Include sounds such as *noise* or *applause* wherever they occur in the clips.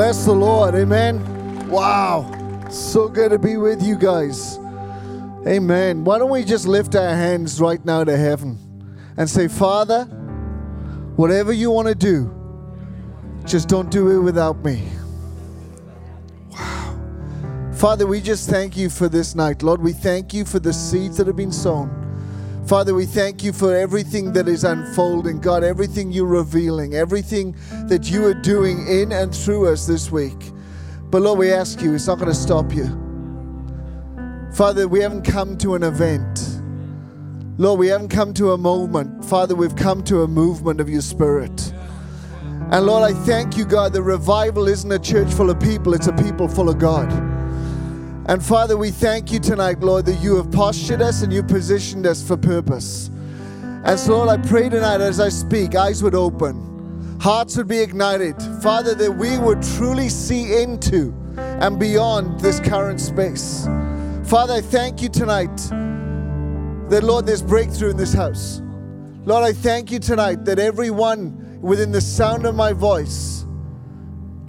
Bless the Lord. Amen. Wow. So good to be with you guys. Amen. Why don't we just lift our hands right now to heaven and say, Father, whatever you want to do, just don't do it without me. Wow. Father, we just thank you for this night. Lord, we thank you for the seeds that have been sown. Father, we thank you for everything that is unfolding. God, everything you're revealing, everything that you are doing in and through us this week. But Lord, we ask you, it's not going to stop you. Father, we haven't come to an event. Lord, we haven't come to a moment. Father, we've come to a movement of your spirit. And Lord, I thank you, God, the revival isn't a church full of people, it's a people full of God. And Father, we thank you tonight, Lord, that you have postured us and you positioned us for purpose. And so, Lord, I pray tonight as I speak, eyes would open, hearts would be ignited. Father, that we would truly see into and beyond this current space. Father, I thank you tonight that, Lord, there's breakthrough in this house. Lord, I thank you tonight that everyone within the sound of my voice,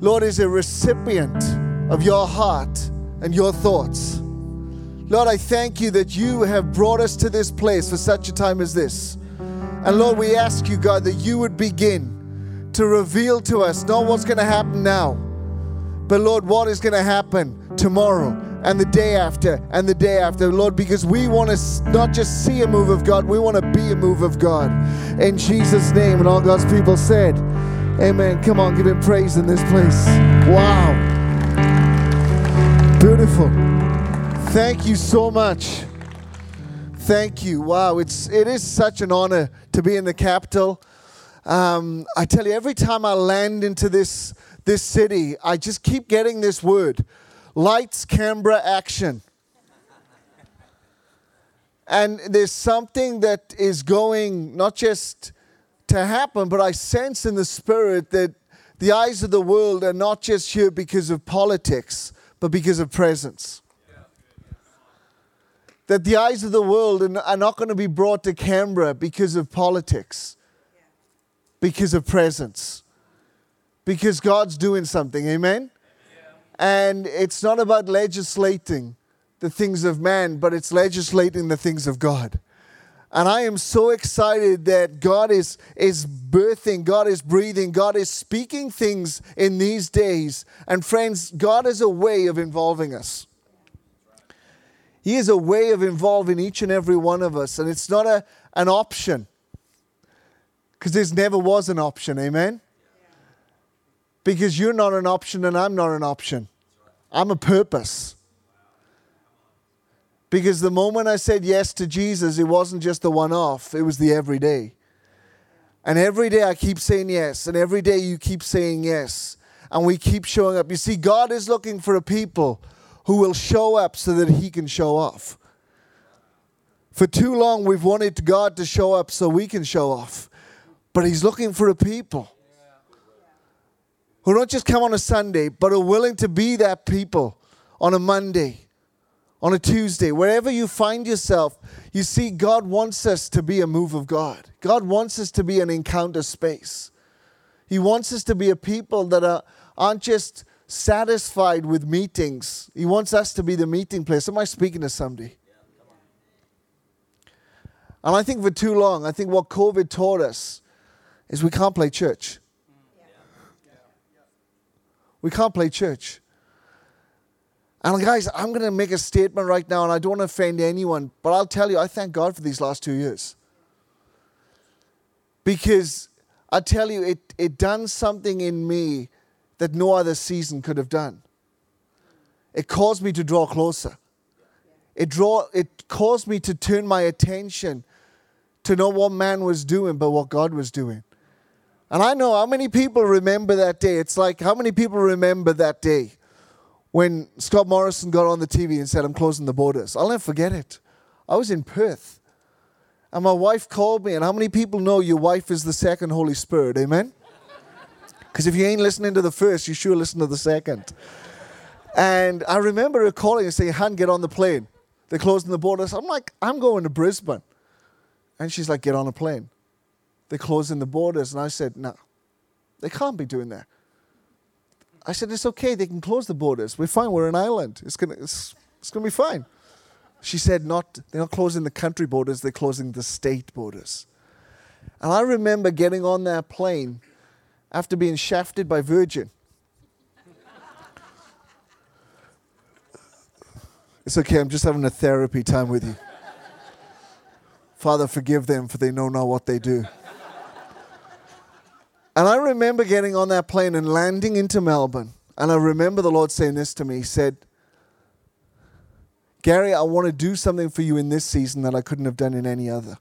Lord, is a recipient of your heart and your thoughts. Lord, I thank you that you have brought us to this place for such a time as this. And Lord, we ask you, God, that you would begin to reveal to us not what's going to happen now, but Lord, what is going to happen tomorrow and the day after and the day after, Lord, because we want to not just see a move of God, we want to be a move of God. In Jesus' name. And all God's people said, Amen. Come on, give him praise in this place. Wow. Beautiful. Thank you so much. Thank you. Wow, it's it is such an honor to be in the capital. Um, I tell you, every time I land into this this city, I just keep getting this word: lights, Canberra, action. And there's something that is going not just to happen, but I sense in the spirit that the eyes of the world are not just here because of politics but because of presence. That the eyes of the world are not going to be brought to Canberra because of politics, because of presence, because God's doing something. Amen? And it's not about legislating the things of man, but it's legislating the things of God. And I am so excited that God is, is birthing, God is breathing, God is speaking things in these days. And friends, God is a way of involving us. He is a way of involving each and every one of us. And it's not a, an option, because there never was an option. Amen? Because you're not an option and I'm not an option. I'm a purpose. Because the moment I said yes to Jesus, it wasn't just the one off, it was the everyday. And every day I keep saying yes, and every day you keep saying yes, and we keep showing up. You see, God is looking for a people who will show up so that He can show off. For too long, we've wanted God to show up so we can show off, but He's looking for a people who don't just come on a Sunday, but are willing to be that people on a Monday on a Tuesday, wherever you find yourself, you see, God wants us to be a move of God. God wants us to be an encounter space. He wants us to be a people that are, aren't just satisfied with meetings. He wants us to be the meeting place. Am I speaking to somebody? And I think for too long, I think what COVID taught us is we can't play church. We can't play church. And guys, I'm going to make a statement right now, and I don't want to offend anyone, but I'll tell you, I thank God for these last two years. Because I tell you, it, it done something in me that no other season could have done. It caused me to draw closer. It, draw, it caused me to turn my attention to not what man was doing, but what God was doing. And I know how many people remember that day. It's like, how many people remember that day? When Scott Morrison got on the TV and said, I'm closing the borders. I'll never forget it. I was in Perth. And my wife called me, and how many people know your wife is the second Holy Spirit? Amen? *laughs* Because if you ain't listening to the first, you sure listen to the second. And I remember her calling and saying, Han, get on the plane. They're closing the borders. I'm like, I'm going to Brisbane. And she's like, get on a plane. They're closing the borders. And I said, no, they can't be doing that. I said, It's okay. They can close the borders. We're fine. We're an island. It's going it's, it's gonna be fine. She said, not, They're not closing the country borders, they're closing the state borders. And I remember getting on that plane after being shafted by Virgin. It's okay, I'm just having a therapy time with you. Father, forgive them, for they know not what they do. And I remember getting on that plane and landing into Melbourne. And I remember the Lord saying this to me. He said, Gary, I want to do something for you in this season that I couldn't have done in any other.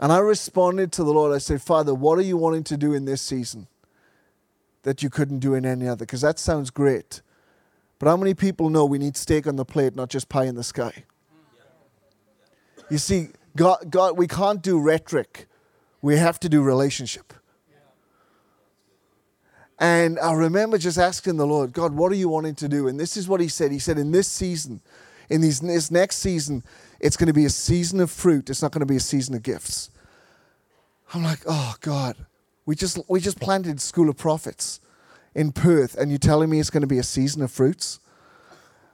And I responded to the Lord. I said, Father, what are you wanting to do in this season that you couldn't do in any other? Because that sounds great. But how many people know we need steak on the plate, not just pie in the sky? You see, God, God, we can't do rhetoric. We have to do relationship. And I remember just asking the Lord, God, what are you wanting to do? And this is what He said. He said, in this season, in these, this next season, it's going to be a season of fruit. It's not going to be a season of gifts. I'm like, oh God, we just we just planted School of Prophets in Perth, and you're telling me it's going to be a season of fruits,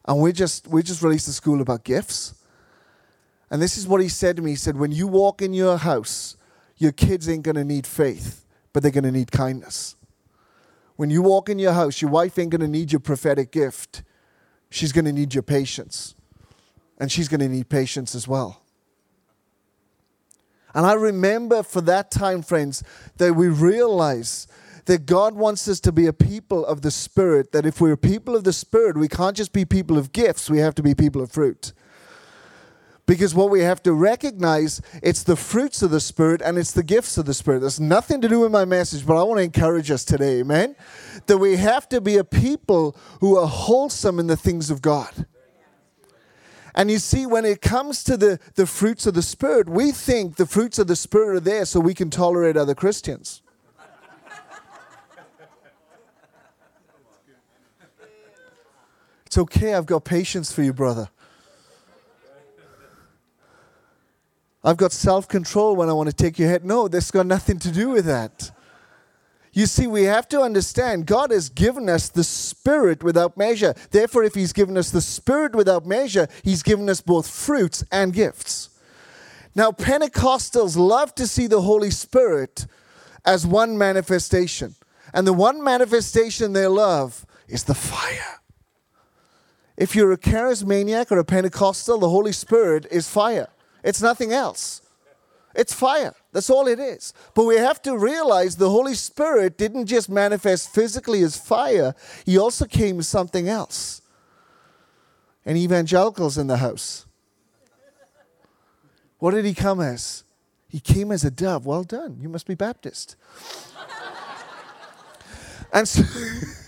and we just we just released a school about gifts. And this is what he said to me. He said, when you walk in your house, your kids ain't going to need faith, but they're going to need kindness. When you walk in your house, your wife ain't going to need your prophetic gift. She's going to need your patience. And she's going to need patience as well. And I remember for that time, friends, that we realize that God wants us to be a people of the Spirit. That if we're people of the Spirit, we can't just be people of gifts, we have to be people of fruit. Because what we have to recognize, it's the fruits of the Spirit and it's the gifts of the Spirit. There's nothing to do with my message, but I want to encourage us today, amen? That we have to be a people who are wholesome in the things of God. And you see, when it comes to the, the fruits of the Spirit, we think the fruits of the Spirit are there so we can tolerate other Christians. It's okay, I've got patience for you, brother. I've got self control when I want to take your head. No, that's got nothing to do with that. You see, we have to understand God has given us the Spirit without measure. Therefore, if He's given us the Spirit without measure, He's given us both fruits and gifts. Now, Pentecostals love to see the Holy Spirit as one manifestation. And the one manifestation they love is the fire. If you're a charismaniac or a Pentecostal, the Holy Spirit is fire. It's nothing else. It's fire. That's all it is. But we have to realize the Holy Spirit didn't just manifest physically as fire, He also came as something else. And evangelicals in the house. What did He come as? He came as a dove. Well done. You must be Baptist. *laughs* and so. *laughs*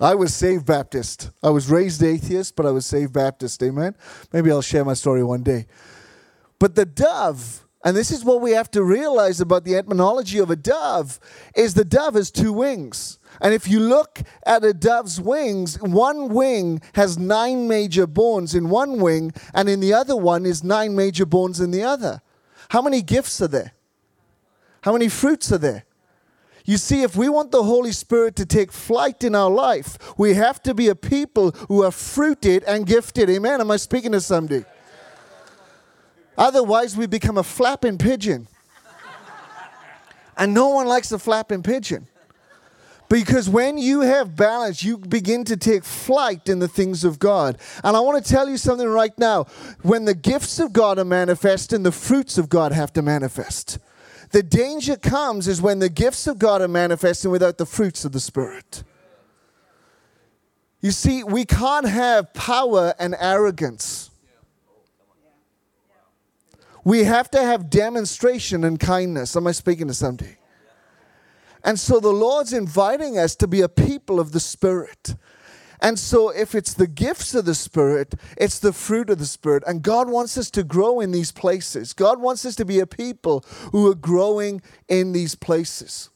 I was saved Baptist. I was raised atheist, but I was saved Baptist. Amen. Maybe I'll share my story one day. But the dove, and this is what we have to realize about the etymology of a dove, is the dove has two wings. And if you look at a dove's wings, one wing has nine major bones in one wing, and in the other one is nine major bones in the other. How many gifts are there? How many fruits are there? You see, if we want the Holy Spirit to take flight in our life, we have to be a people who are fruited and gifted. Amen. Am I speaking to somebody? Otherwise, we become a flapping pigeon. And no one likes a flapping pigeon. Because when you have balance, you begin to take flight in the things of God. And I want to tell you something right now. When the gifts of God are manifest, and the fruits of God have to manifest. The danger comes is when the gifts of God are manifesting without the fruits of the Spirit. You see, we can't have power and arrogance. We have to have demonstration and kindness. Am I speaking to somebody? And so the Lord's inviting us to be a people of the Spirit. And so, if it's the gifts of the Spirit, it's the fruit of the Spirit. And God wants us to grow in these places. God wants us to be a people who are growing in these places.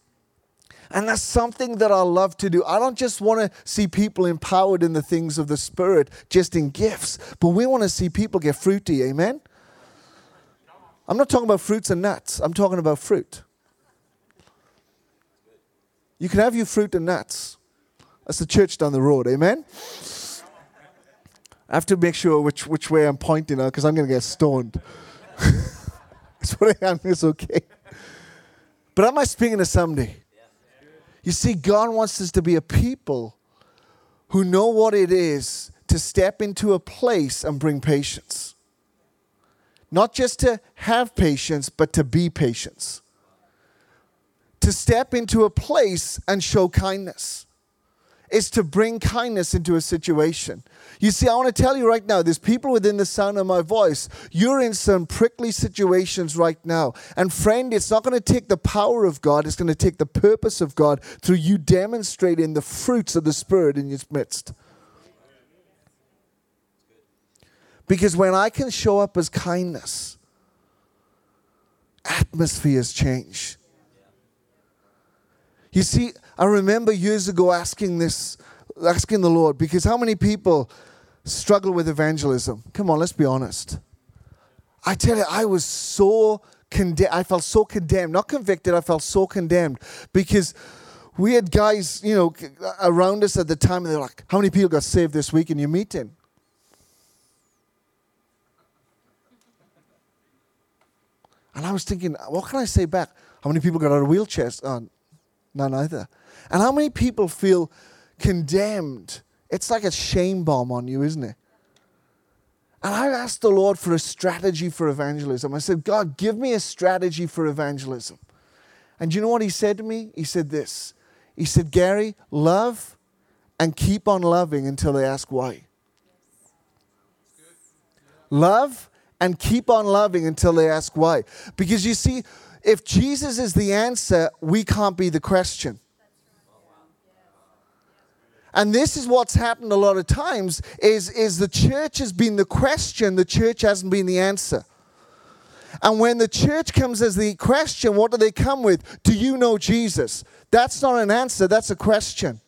And that's something that I love to do. I don't just want to see people empowered in the things of the Spirit, just in gifts, but we want to see people get fruity. Amen? I'm not talking about fruits and nuts, I'm talking about fruit. You can have your fruit and nuts. That's the church down the road. Amen? I have to make sure which, which way I'm pointing now because I'm going to get stoned. *laughs* That's what I am. It's okay. But am I speaking to somebody? You see, God wants us to be a people who know what it is to step into a place and bring patience. Not just to have patience, but to be patience. To step into a place and show kindness is to bring kindness into a situation. You see, I want to tell you right now, there's people within the sound of my voice. You're in some prickly situations right now. And friend, it's not going to take the power of God, it's going to take the purpose of God through you demonstrating the fruits of the Spirit in your midst. Because when I can show up as kindness, atmospheres change. You see, I remember years ago asking this, asking the Lord, because how many people struggle with evangelism? Come on, let's be honest. I tell you, I was so condemned. I felt so condemned, not convicted. I felt so condemned because we had guys, you know, around us at the time, and they're like, "How many people got saved this week in your meeting?" And I was thinking, what can I say back? How many people got out of wheelchairs? Oh, none either. And how many people feel condemned? It's like a shame bomb on you, isn't it? And I asked the Lord for a strategy for evangelism. I said, God, give me a strategy for evangelism. And you know what he said to me? He said this. He said, Gary, love and keep on loving until they ask why. Love and keep on loving until they ask why. Because you see, if Jesus is the answer, we can't be the question. And this is what's happened a lot of times is, is the church has been the question, the church hasn't been the answer. And when the church comes as the question, what do they come with? Do you know Jesus? That's not an answer, that's a question.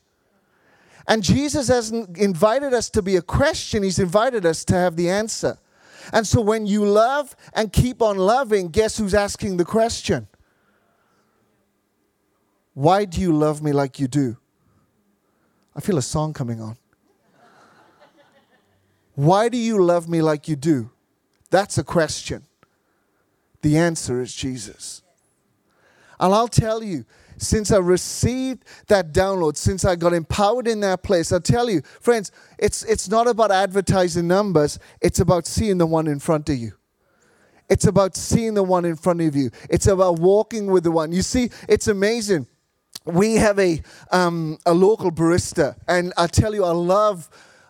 And Jesus hasn't invited us to be a question, He's invited us to have the answer. And so when you love and keep on loving, guess who's asking the question? Why do you love me like you do? I feel a song coming on. Why do you love me like you do? That's a question. The answer is Jesus. And I'll tell you, since I received that download, since I got empowered in that place, I tell you, friends, it's, it's not about advertising numbers, it's about seeing the one in front of you. It's about seeing the one in front of you. It's about walking with the one. You see, it's amazing we have a, um, a local barista, and I tell you, I love,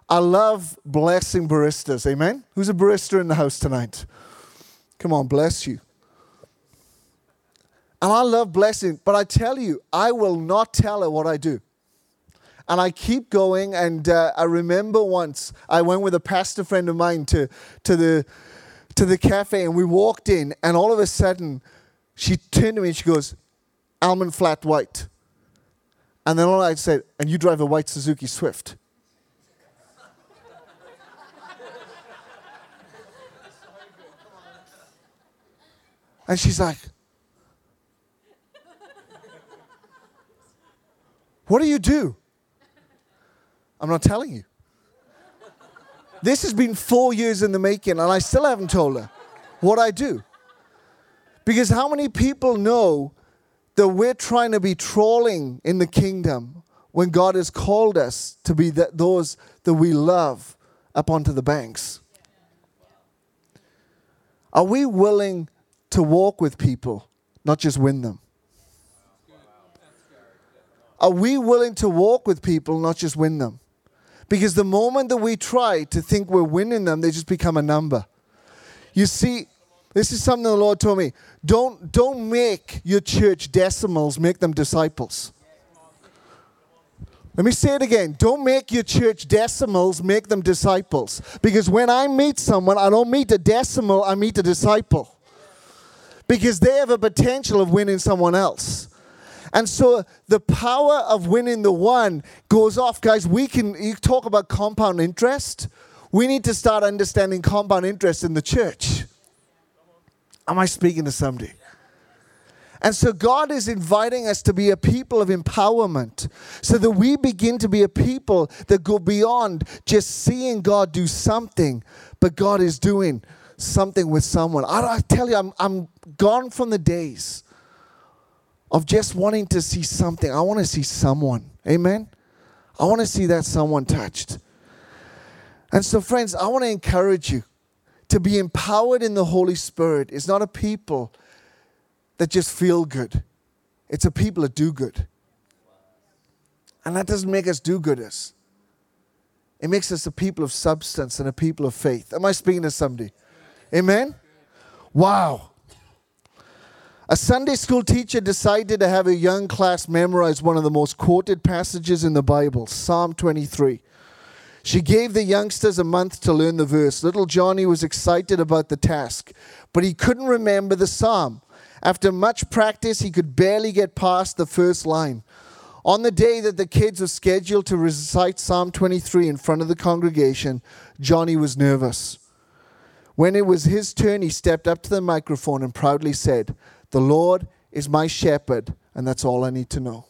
I love blessing baristas. Amen? Who's a barista in the house tonight? Come on, bless you. And I love blessing, but I tell you, I will not tell her what I do. And I keep going, and uh, I remember once I went with a pastor friend of mine to, to, the, to the cafe, and we walked in, and all of a sudden, she turned to me and she goes, Almond flat white. And then all I said, and you drive a white Suzuki Swift. and she's like, What do you do? I'm not telling you. This has been four years in the making, and I still haven't told her what I do. Because how many people know that we're trying to be trolling in the kingdom when God has called us to be that, those that we love up onto the banks? Are we willing to walk with people, not just win them? Are we willing to walk with people, not just win them? Because the moment that we try to think we're winning them, they just become a number. You see, this is something the Lord told me. Don't, don't make your church decimals, make them disciples. Let me say it again. Don't make your church decimals, make them disciples. Because when I meet someone, I don't meet a decimal, I meet a disciple. Because they have a potential of winning someone else. And so the power of winning the one goes off. Guys, we can you talk about compound interest. We need to start understanding compound interest in the church. Am I speaking to somebody? And so God is inviting us to be a people of empowerment so that we begin to be a people that go beyond just seeing God do something, but God is doing something with someone. I, I tell you, I'm, I'm gone from the days of just wanting to see something. I want to see someone. Amen? I want to see that someone touched. And so, friends, I want to encourage you to be empowered in the Holy Spirit. is not a people that just feel good, it's a people that do good. And that doesn't make us do gooders. It makes us a people of substance and a people of faith. Am I speaking to somebody? Amen? Wow. A Sunday school teacher decided to have a young class memorize one of the most quoted passages in the Bible, Psalm 23. She gave the youngsters a month to learn the verse. Little Johnny was excited about the task, but he couldn't remember the psalm. After much practice, he could barely get past the first line. On the day that the kids were scheduled to recite Psalm 23 in front of the congregation, Johnny was nervous. When it was his turn, he stepped up to the microphone and proudly said, The Lord is my shepherd, and that's all I need to know.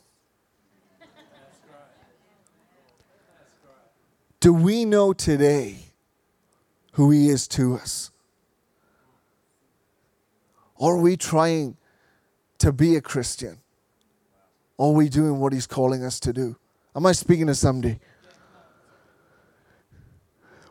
Do we know today who he is to us? Or are we trying to be a Christian? Or are we doing what He's calling us to do? Am I speaking to somebody?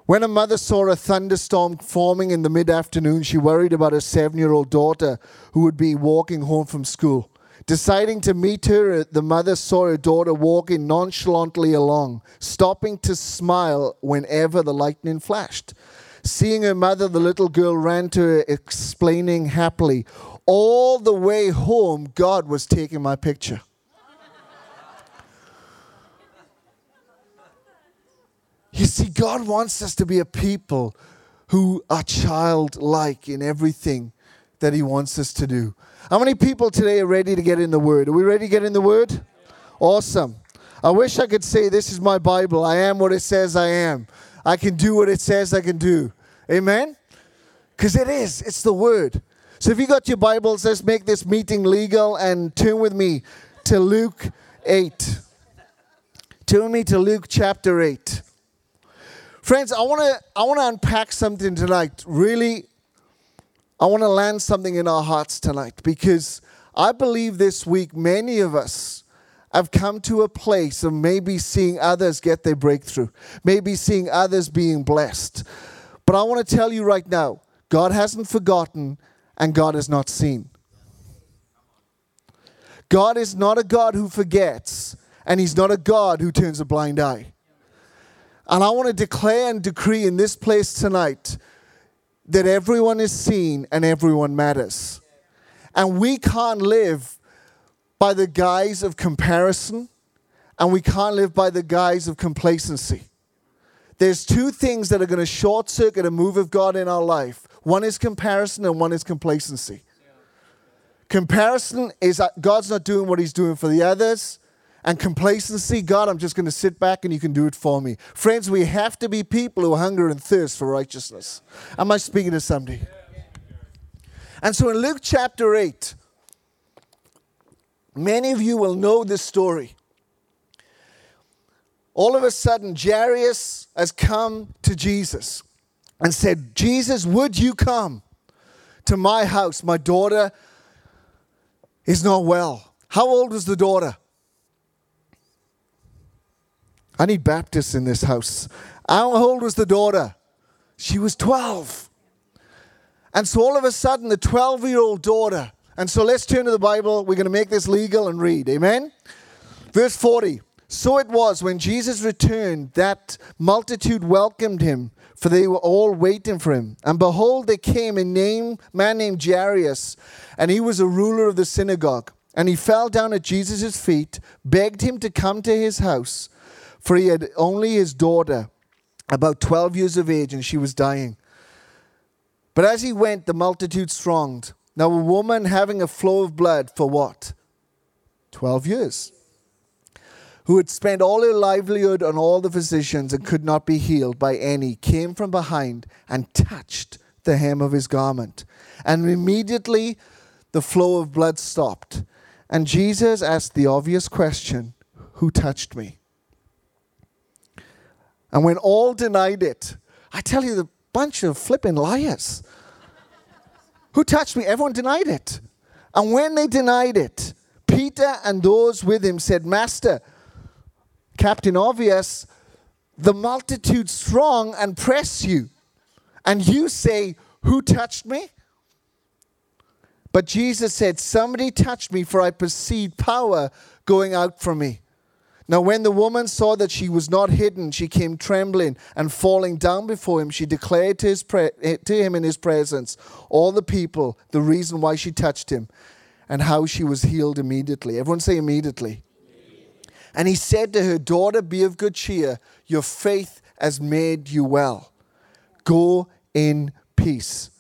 When a mother saw a thunderstorm forming in the mid afternoon, she worried about her seven year old daughter who would be walking home from school. Deciding to meet her, uh, the mother saw her daughter walking nonchalantly along, stopping to smile whenever the lightning flashed. Seeing her mother, the little girl ran to her, explaining happily, All the way home, God was taking my picture. You see, God wants us to be a people who are childlike in everything that He wants us to do. How many people today are ready to get in the Word? Are we ready to get in the Word? Awesome. I wish I could say, This is my Bible. I am what it says I am. I can do what it says I can do. Amen? Because it is, it's the word. So if you got your Bibles, let's make this meeting legal and turn with me to Luke 8. Turn me to Luke chapter 8. Friends, I want to I want to unpack something tonight. Really I want to land something in our hearts tonight because I believe this week many of us have come to a place of maybe seeing others get their breakthrough, maybe seeing others being blessed. But I want to tell you right now God hasn't forgotten and God has not seen. God is not a God who forgets, and He's not a God who turns a blind eye. And I want to declare and decree in this place tonight that everyone is seen and everyone matters. And we can't live by the guise of comparison, and we can't live by the guise of complacency. There's two things that are going to short circuit a move of God in our life one is comparison, and one is complacency. Comparison is that God's not doing what He's doing for the others. And complacency, God, I'm just going to sit back and you can do it for me. Friends, we have to be people who hunger and thirst for righteousness. Am I speaking to somebody? And so in Luke chapter 8, many of you will know this story all of a sudden, Jairus has come to Jesus and said, Jesus, would you come to my house? My daughter is not well. How old was the daughter? I need Baptists in this house. How old was the daughter? She was 12. And so all of a sudden, the 12 year old daughter, and so let's turn to the Bible. We're going to make this legal and read. Amen? Verse 40. So it was when Jesus returned that multitude welcomed him, for they were all waiting for him. And behold, there came a name, man named Jairus, and he was a ruler of the synagogue. And he fell down at Jesus' feet, begged him to come to his house, for he had only his daughter, about 12 years of age, and she was dying. But as he went, the multitude thronged. Now, a woman having a flow of blood for what? 12 years who had spent all her livelihood on all the physicians and could not be healed by any, came from behind and touched the hem of his garment. And immediately the flow of blood stopped. And Jesus asked the obvious question Who touched me? And when all denied it, I tell you, the bunch of flipping liars. Who touched me? Everyone denied it. And when they denied it, Peter and those with him said, Master, Captain Obvious, the multitude strong and press you. And you say, Who touched me? But Jesus said, Somebody touched me, for I perceived power going out from me. Now, when the woman saw that she was not hidden, she came trembling and falling down before him. She declared to, his eh, to him in his presence all the people the reason why she touched him and how she was healed immediately. Everyone say immediately. And he said to her, Daughter, be of good cheer. Your faith has made you well. Go in peace.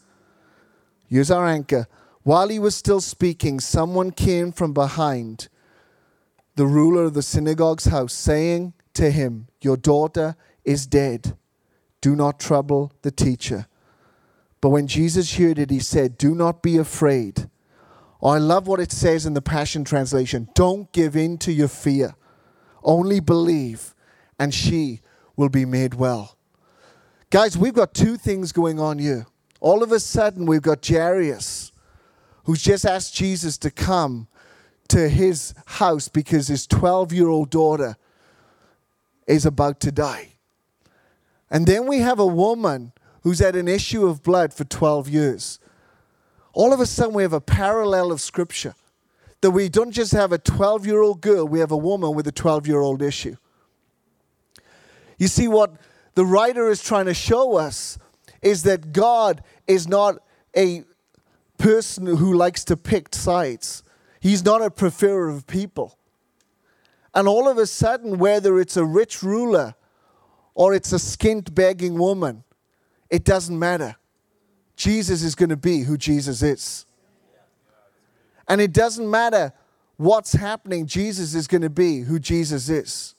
Here's our anchor. While he was still speaking, someone came from behind the ruler of the synagogue's house, saying to him, Your daughter is dead. Do not trouble the teacher. But when Jesus heard it, he said, Do not be afraid. Oh, I love what it says in the Passion Translation. Don't give in to your fear. Only believe, and she will be made well. Guys, we've got two things going on here. All of a sudden, we've got Jairus, who's just asked Jesus to come to his house because his 12 year old daughter is about to die. And then we have a woman who's had an issue of blood for 12 years. All of a sudden, we have a parallel of scripture that we don't just have a 12 year old girl, we have a woman with a 12 year old issue. You see, what the writer is trying to show us is that God is not a person who likes to pick sides. He's not a preferer of people. And all of a sudden, whether it's a rich ruler or it's a skint begging woman, it doesn't matter. Jesus is going to be who Jesus is. And it doesn't matter what's happening, Jesus is going to be who Jesus is.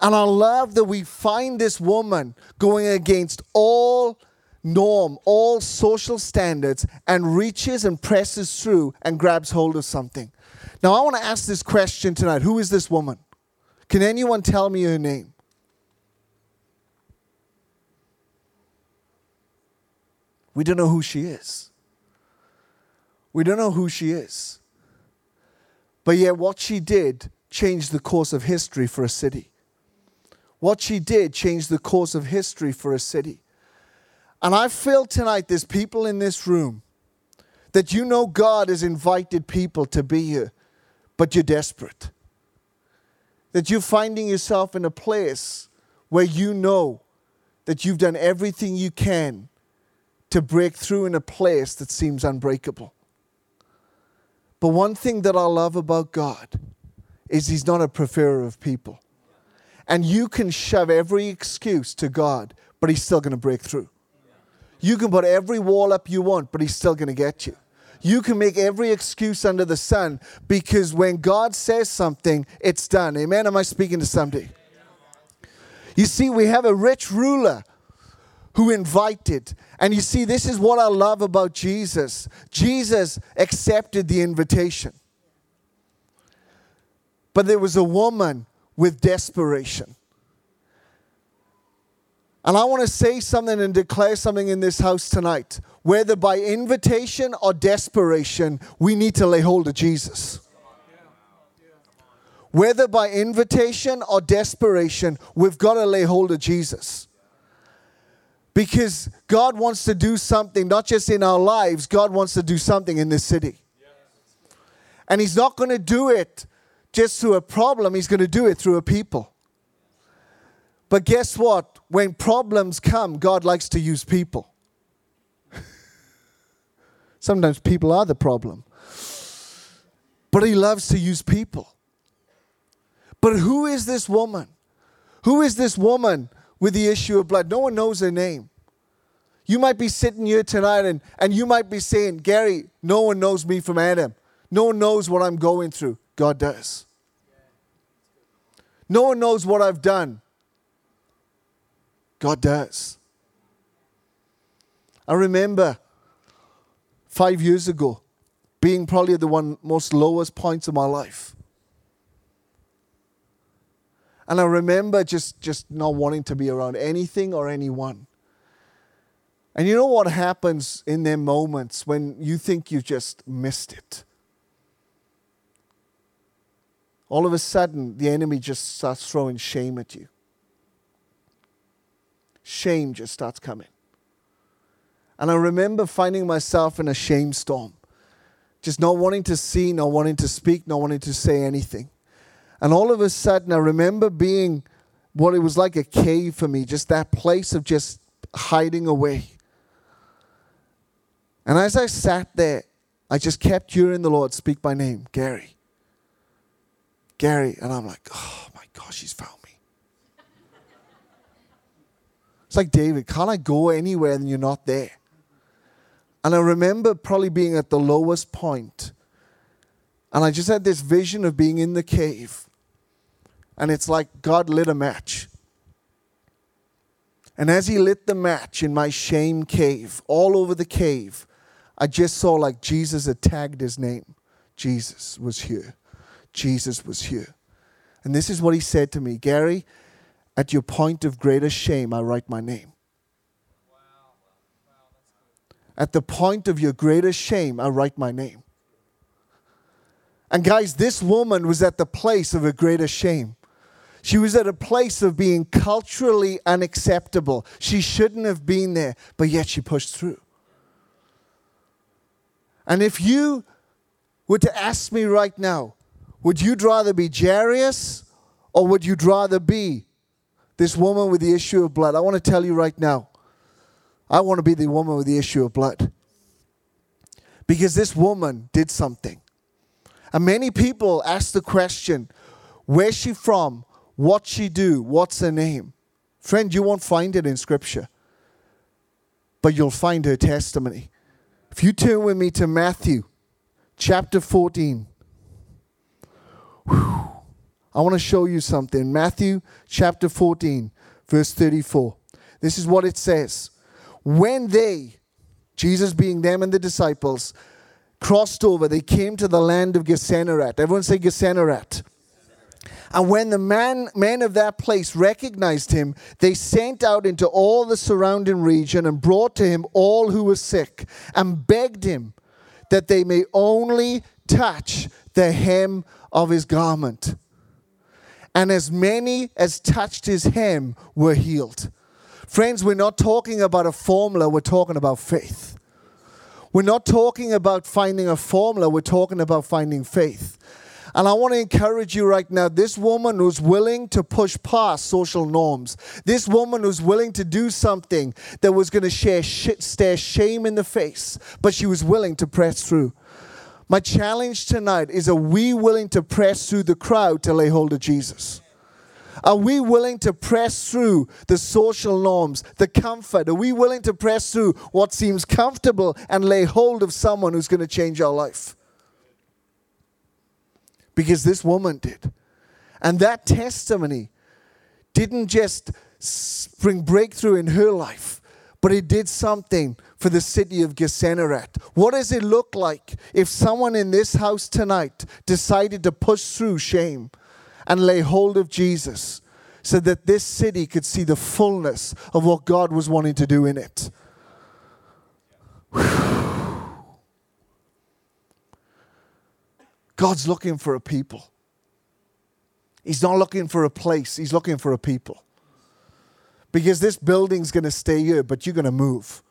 And I love that we find this woman going against all norm, all social standards, and reaches and presses through and grabs hold of something. Now, I want to ask this question tonight Who is this woman? Can anyone tell me her name? We don't know who she is. We don't know who she is. But yet, what she did changed the course of history for a city. What she did changed the course of history for a city. And I feel tonight there's people in this room that you know God has invited people to be here, but you're desperate. That you're finding yourself in a place where you know that you've done everything you can to break through in a place that seems unbreakable. But one thing that I love about God is He's not a preferer of people. And you can shove every excuse to God, but He's still going to break through. You can put every wall up you want, but he's still going to get you. You can make every excuse under the sun because when God says something, it's done. Amen. Am I speaking to somebody? You see, we have a rich ruler who invited. And you see, this is what I love about Jesus. Jesus accepted the invitation. But there was a woman with desperation. And I want to say something and declare something in this house tonight. Whether by invitation or desperation, we need to lay hold of Jesus. Whether by invitation or desperation, we've got to lay hold of Jesus. Because God wants to do something, not just in our lives, God wants to do something in this city. And He's not going to do it just through a problem, He's going to do it through a people. But guess what? When problems come, God likes to use people. *laughs* Sometimes people are the problem. But He loves to use people. But who is this woman? Who is this woman with the issue of blood? No one knows her name. You might be sitting here tonight and, and you might be saying, Gary, no one knows me from Adam. No one knows what I'm going through. God does. No one knows what I've done. God does. I remember five years ago being probably the one most lowest points of my life. And I remember just, just not wanting to be around anything or anyone. And you know what happens in their moments when you think you've just missed it? All of a sudden, the enemy just starts throwing shame at you. Shame just starts coming. And I remember finding myself in a shame storm, just not wanting to see, not wanting to speak, not wanting to say anything. And all of a sudden, I remember being what it was like a cave for me, just that place of just hiding away. And as I sat there, I just kept hearing the Lord speak my name, Gary. Gary. And I'm like, oh my gosh, he's found me. It's like, David, can't I go anywhere and you're not there? And I remember probably being at the lowest point, And I just had this vision of being in the cave. And it's like God lit a match. And as He lit the match in my shame cave, all over the cave, I just saw like Jesus had tagged his name. Jesus was here. Jesus was here. And this is what he said to me Gary, at your point of greatest shame, I write my name. At the point of your greatest shame, I write my name. And guys, this woman was at the place of her greatest shame. She was at a place of being culturally unacceptable. She shouldn't have been there, but yet she pushed through. And if you were to ask me right now, would you rather be Jairus or would you rather be this woman with the issue of blood? I want to tell you right now, I want to be the woman with the issue of blood. Because this woman did something. And many people ask the question, where's she from? What she do? What's her name? Friend, you won't find it in scripture. But you'll find her testimony. If you turn with me to Matthew chapter 14. Whew. I want to show you something. Matthew chapter 14, verse 34. This is what it says. When they, Jesus being them and the disciples, crossed over, they came to the land of Gennesaret. Everyone say Gennesaret. And when the man, men of that place recognized him, they sent out into all the surrounding region and brought to him all who were sick and begged him that they may only touch the hem of his garment. And as many as touched his hem were healed. Friends, we're not talking about a formula, we're talking about faith. We're not talking about finding a formula, we're talking about finding faith. And I want to encourage you right now this woman who's willing to push past social norms, this woman who's willing to do something that was going to share stare shame in the face, but she was willing to press through. My challenge tonight is are we willing to press through the crowd to lay hold of Jesus? Are we willing to press through the social norms, the comfort? Are we willing to press through what seems comfortable and lay hold of someone who's going to change our life? Because this woman did. And that testimony didn't just bring breakthrough in her life, but it did something for the city of Gennesaret. What does it look like if someone in this house tonight decided to push through shame and lay hold of Jesus so that this city could see the fullness of what God was wanting to do in it? *sighs* God's looking for a people. He's not looking for a place, He's looking for a people because this building's going to stay here, but you're going to move.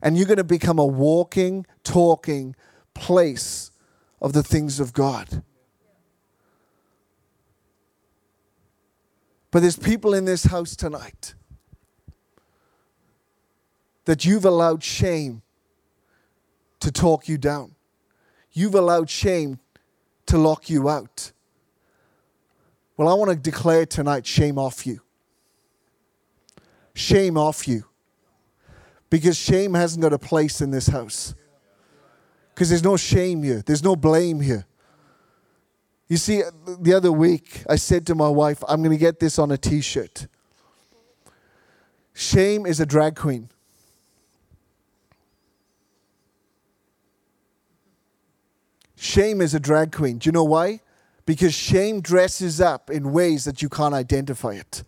And you're going to become a walking, talking place of the things of God. But there's people in this house tonight that you've allowed shame to talk you down. You've allowed shame to lock you out. Well, I want to declare tonight shame off you shame off you. Because shame hasn't got a place in this house. Because there's no shame here, there's no blame here. You see, the other week I said to my wife, I'm going to get this on a t shirt. Shame is a drag queen. Shame is a drag queen. Do you know why? Because shame dresses up in ways that you can't identify it.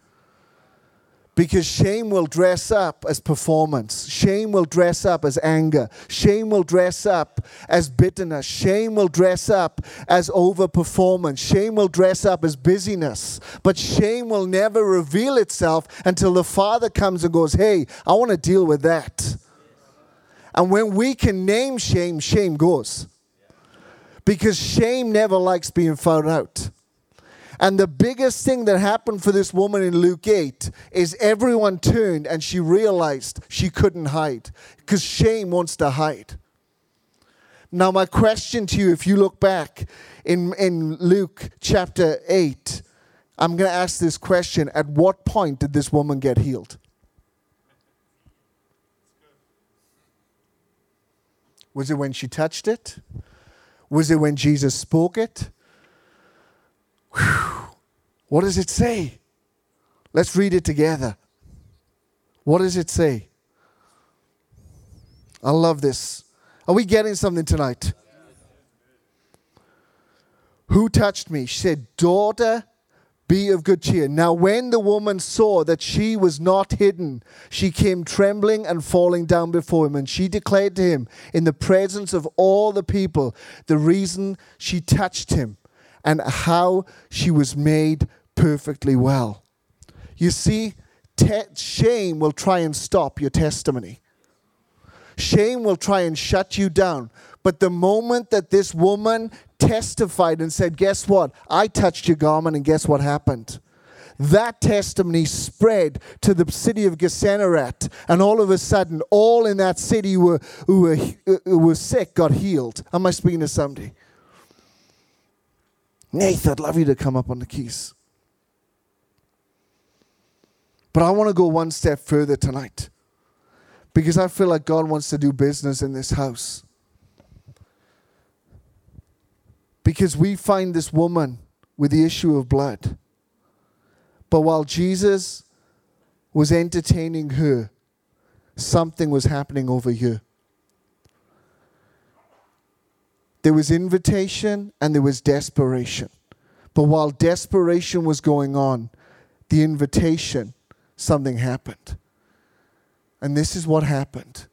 Because shame will dress up as performance. Shame will dress up as anger. Shame will dress up as bitterness. Shame will dress up as overperformance. Shame will dress up as busyness. But shame will never reveal itself until the Father comes and goes, Hey, I want to deal with that. And when we can name shame, shame goes. Because shame never likes being found out. And the biggest thing that happened for this woman in Luke 8 is everyone turned and she realized she couldn't hide because shame wants to hide. Now, my question to you, if you look back in, in Luke chapter 8, I'm going to ask this question At what point did this woman get healed? Was it when she touched it? Was it when Jesus spoke it? Whew. What does it say? Let's read it together. What does it say? I love this. Are we getting something tonight? Who touched me? She said, Daughter, be of good cheer. Now, when the woman saw that she was not hidden, she came trembling and falling down before him. And she declared to him, in the presence of all the people, the reason she touched him and how she was made perfectly well. You see, te- shame will try and stop your testimony. Shame will try and shut you down. But the moment that this woman testified and said, Guess what? I touched your garment, and guess what happened? That testimony spread to the city of Gennesaret, and all of a sudden, all in that city were, who were, who were sick got healed. Am I speaking to somebody? Nathan, I'd love you to come up on the keys. But I want to go one step further tonight because I feel like God wants to do business in this house. Because we find this woman with the issue of blood. But while Jesus was entertaining her, something was happening over here. There was invitation and there was desperation. But while desperation was going on, the invitation, something happened. And this is what happened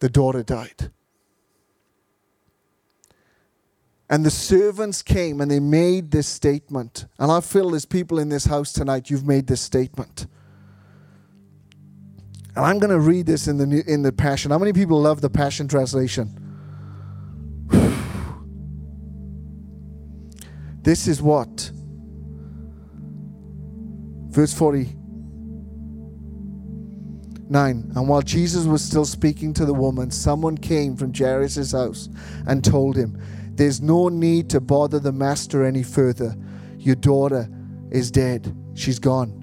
the daughter died. And the servants came and they made this statement. And I feel there's people in this house tonight, you've made this statement. And I'm going to read this in the, in the Passion. How many people love the Passion Translation? This is what. Verse 49. And while Jesus was still speaking to the woman, someone came from Jairus' house and told him, There's no need to bother the master any further. Your daughter is dead. She's gone.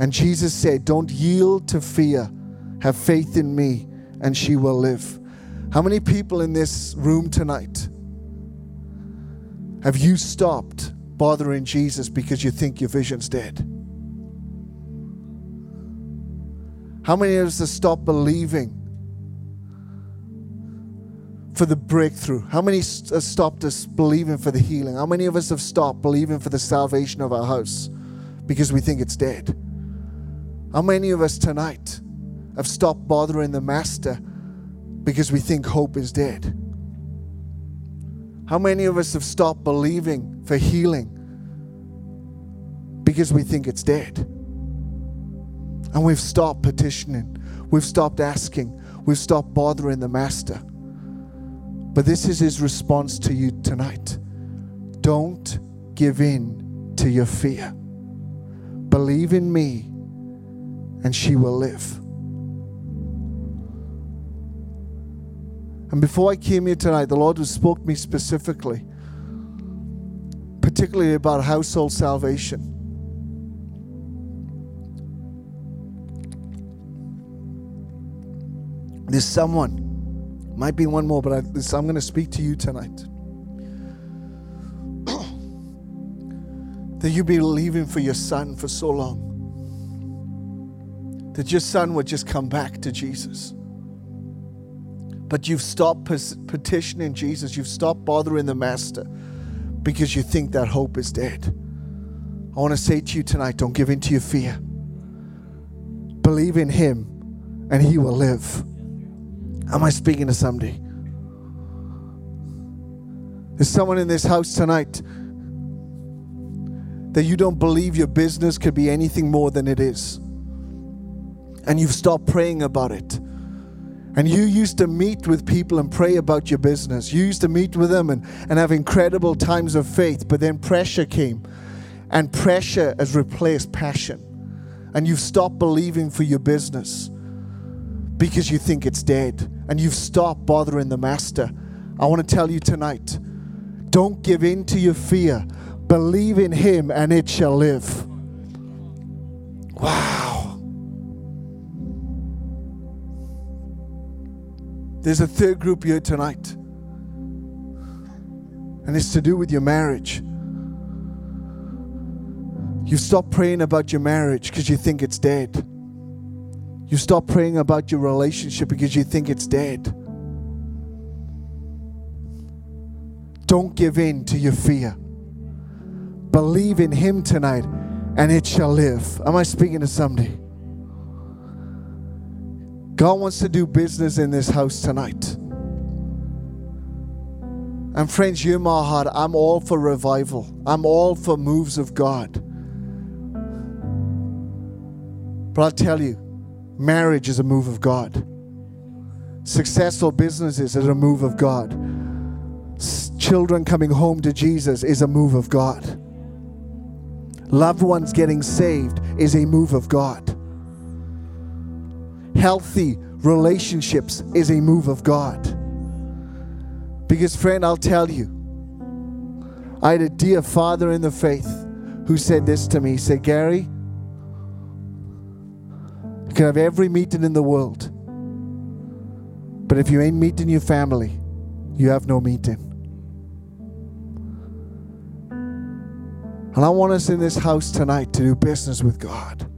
And Jesus said, Don't yield to fear. Have faith in me, and she will live. How many people in this room tonight? Have you stopped bothering Jesus because you think your vision's dead? How many of us have stopped believing for the breakthrough? How many have stopped us believing for the healing? How many of us have stopped believing for the salvation of our house because we think it's dead? How many of us tonight have stopped bothering the Master because we think hope is dead? How many of us have stopped believing for healing because we think it's dead? And we've stopped petitioning, we've stopped asking, we've stopped bothering the Master. But this is his response to you tonight. Don't give in to your fear. Believe in me, and she will live. And before I came here tonight, the Lord has spoke to me specifically, particularly about household salvation. There's someone, might be one more, but I, this, I'm going to speak to you tonight. *clears throat* that you've been believing for your son for so long. That your son would just come back to Jesus But you've stopped petitioning Jesus. You've stopped bothering the Master because you think that hope is dead. I want to say to you tonight don't give in to your fear. Believe in Him and He will live. Am I speaking to somebody? There's someone in this house tonight that you don't believe your business could be anything more than it is. And you've stopped praying about it. And you used to meet with people and pray about your business. You used to meet with them and, and have incredible times of faith, but then pressure came. And pressure has replaced passion. And you've stopped believing for your business because you think it's dead. And you've stopped bothering the master. I want to tell you tonight don't give in to your fear. Believe in him and it shall live. Wow. There's a third group here tonight, and it's to do with your marriage. You stop praying about your marriage because you think it's dead. You stop praying about your relationship because you think it's dead. Don't give in to your fear. Believe in Him tonight and it shall live. Am I speaking to somebody? God wants to do business in this house tonight. And friends, you my heart, I'm all for revival. I'm all for moves of God. But I'll tell you, marriage is a move of God. Successful businesses is a move of God. children coming home to Jesus is a move of God. Loved ones getting saved is a move of God healthy relationships is a move of God. Because, friend, I'll tell you, I had a dear father in the faith who said this to me. He said, Gary, you can have every meeting in the world, but if you ain't meeting your family, you have no meeting. And I want us in this house tonight to do business with God.